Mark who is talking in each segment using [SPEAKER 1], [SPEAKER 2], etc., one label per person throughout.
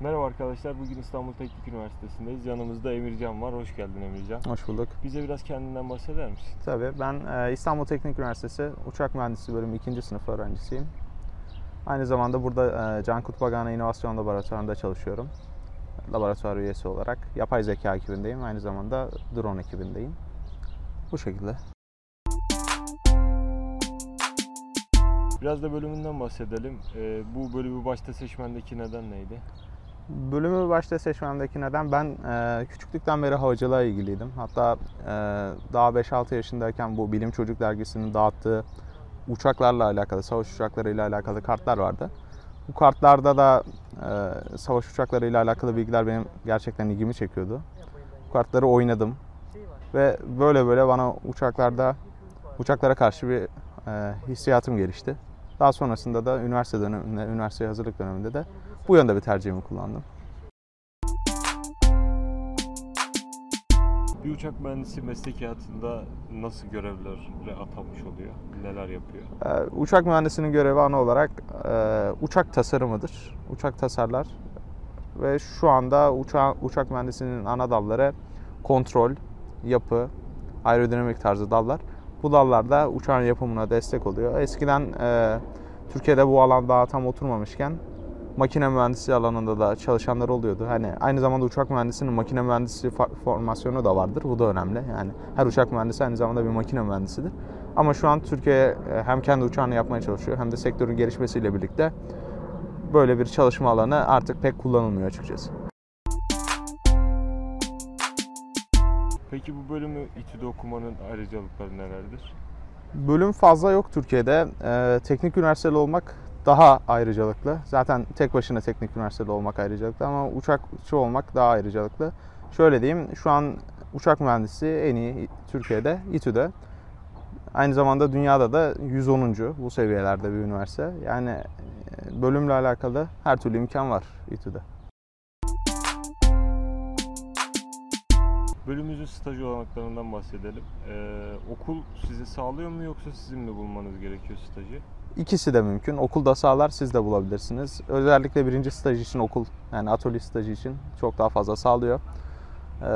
[SPEAKER 1] Merhaba arkadaşlar. Bugün İstanbul Teknik Üniversitesi'ndeyiz. Yanımızda Emircan var. Hoş geldin Emircan.
[SPEAKER 2] Hoş bulduk.
[SPEAKER 1] Bize biraz kendinden bahseder misin?
[SPEAKER 2] Tabii ben e, İstanbul Teknik Üniversitesi Uçak Mühendisliği bölümü 2. sınıf öğrencisiyim. Aynı zamanda burada e, Cankut Bagana İnovasyon Laboratuvarı'nda çalışıyorum. Laboratuvar üyesi olarak. Yapay zeka ekibindeyim. Aynı zamanda drone ekibindeyim. Bu şekilde.
[SPEAKER 1] Biraz da bölümünden bahsedelim. Ee, bu bölümü başta seçmendeki neden neydi?
[SPEAKER 2] Bölümü başta seçmemdeki neden ben e, küçüklükten beri havacılığa ilgiliydim. Hatta e, daha 5-6 yaşındayken bu Bilim Çocuk dergisinin dağıttığı uçaklarla alakalı, savaş uçaklarıyla alakalı kartlar vardı. Bu kartlarda da e, savaş uçaklarıyla alakalı bilgiler benim gerçekten ilgimi çekiyordu. Bu kartları oynadım ve böyle böyle bana uçaklarda uçaklara karşı bir e, hissiyatım gelişti. Daha sonrasında da üniversite döneminde, üniversite hazırlık döneminde de bu yönde bir tercihimi kullandım.
[SPEAKER 1] Bir uçak mühendisi meslek hayatında nasıl görevlere atanmış oluyor? Neler yapıyor?
[SPEAKER 2] Ee, uçak mühendisinin görevi ana olarak e, uçak tasarımıdır. Uçak tasarlar ve şu anda uçak, uçak mühendisinin ana dalları kontrol, yapı, aerodinamik tarzı dallar. Bu dallarda uçağın yapımına destek oluyor. Eskiden e, Türkiye'de bu alan daha tam oturmamışken makine mühendisi alanında da çalışanlar oluyordu. Hani aynı zamanda uçak mühendisinin makine mühendisi formasyonu da vardır. Bu da önemli. Yani her uçak mühendisi aynı zamanda bir makine mühendisidir. Ama şu an Türkiye hem kendi uçağını yapmaya çalışıyor hem de sektörün gelişmesiyle birlikte böyle bir çalışma alanı artık pek kullanılmıyor açıkçası.
[SPEAKER 1] Peki bu bölümü İTÜ'de okumanın ayrıcalıkları nelerdir?
[SPEAKER 2] Bölüm fazla yok Türkiye'de. Ee, teknik üniversiteli olmak daha ayrıcalıklı. Zaten tek başına teknik üniversitede olmak ayrıcalıklı ama uçakçı olmak daha ayrıcalıklı. Şöyle diyeyim, şu an uçak mühendisi en iyi Türkiye'de, İTÜ'de. Aynı zamanda dünyada da 110. bu seviyelerde bir üniversite. Yani e, bölümle alakalı her türlü imkan var İTÜ'de.
[SPEAKER 1] Bölümümüzün staj olanaklarından bahsedelim. Ee, okul size sağlıyor mu yoksa sizin mi bulmanız gerekiyor stajı?
[SPEAKER 2] İkisi de mümkün. Okulda sağlar, siz de bulabilirsiniz. Özellikle birinci staj için okul, yani atölye stajı için çok daha fazla sağlıyor. Ee,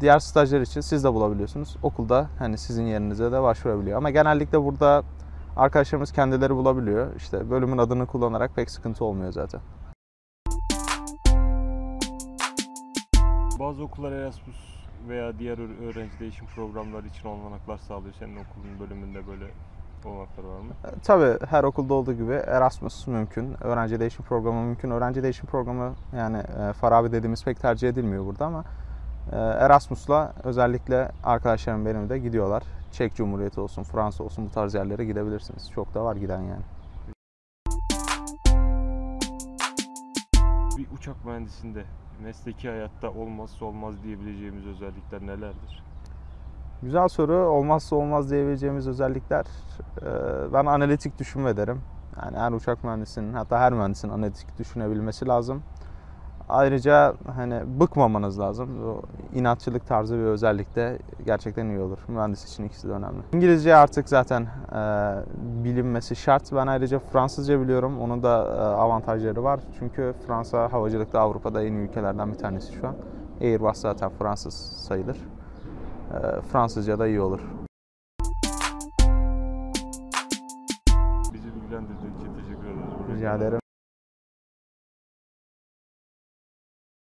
[SPEAKER 2] diğer stajlar için siz de bulabiliyorsunuz. Okulda hani sizin yerinize de başvurabiliyor. Ama genellikle burada arkadaşlarımız kendileri bulabiliyor. İşte bölümün adını kullanarak pek sıkıntı olmuyor zaten.
[SPEAKER 1] Bazı okullar Erasmus veya diğer öğrenci değişim programları için olanaklar sağlıyor. Senin okulun bölümünde böyle olanaklar var mı?
[SPEAKER 2] E, tabii her okulda olduğu gibi Erasmus mümkün, öğrenci değişim programı mümkün. Öğrenci değişim programı yani e, Farabi dediğimiz pek tercih edilmiyor burada ama e, Erasmus'la özellikle arkadaşlarım benim de gidiyorlar. Çek Cumhuriyeti olsun, Fransa olsun bu tarz yerlere gidebilirsiniz. Çok da var giden yani.
[SPEAKER 1] Bir uçak mühendisinde mesleki hayatta olmazsa olmaz diyebileceğimiz özellikler nelerdir?
[SPEAKER 2] Güzel soru. Olmazsa olmaz diyebileceğimiz özellikler e, ben analitik düşünme derim. Yani her uçak mühendisinin hatta her mühendisin analitik düşünebilmesi lazım. Ayrıca hani bıkmamanız lazım. O inatçılık tarzı bir özellik de gerçekten iyi olur. Mühendis için ikisi de önemli. İngilizce artık zaten e, bilinmesi şart. Ben ayrıca Fransızca biliyorum. Onun da e, avantajları var. Çünkü Fransa havacılıkta Avrupa'da en iyi ülkelerden bir tanesi şu an. Airbus zaten Fransız sayılır. E, Fransızca da iyi olur.
[SPEAKER 1] Bizi bilgilendirdiğin için teşekkür ederiz.
[SPEAKER 2] Rica ederim.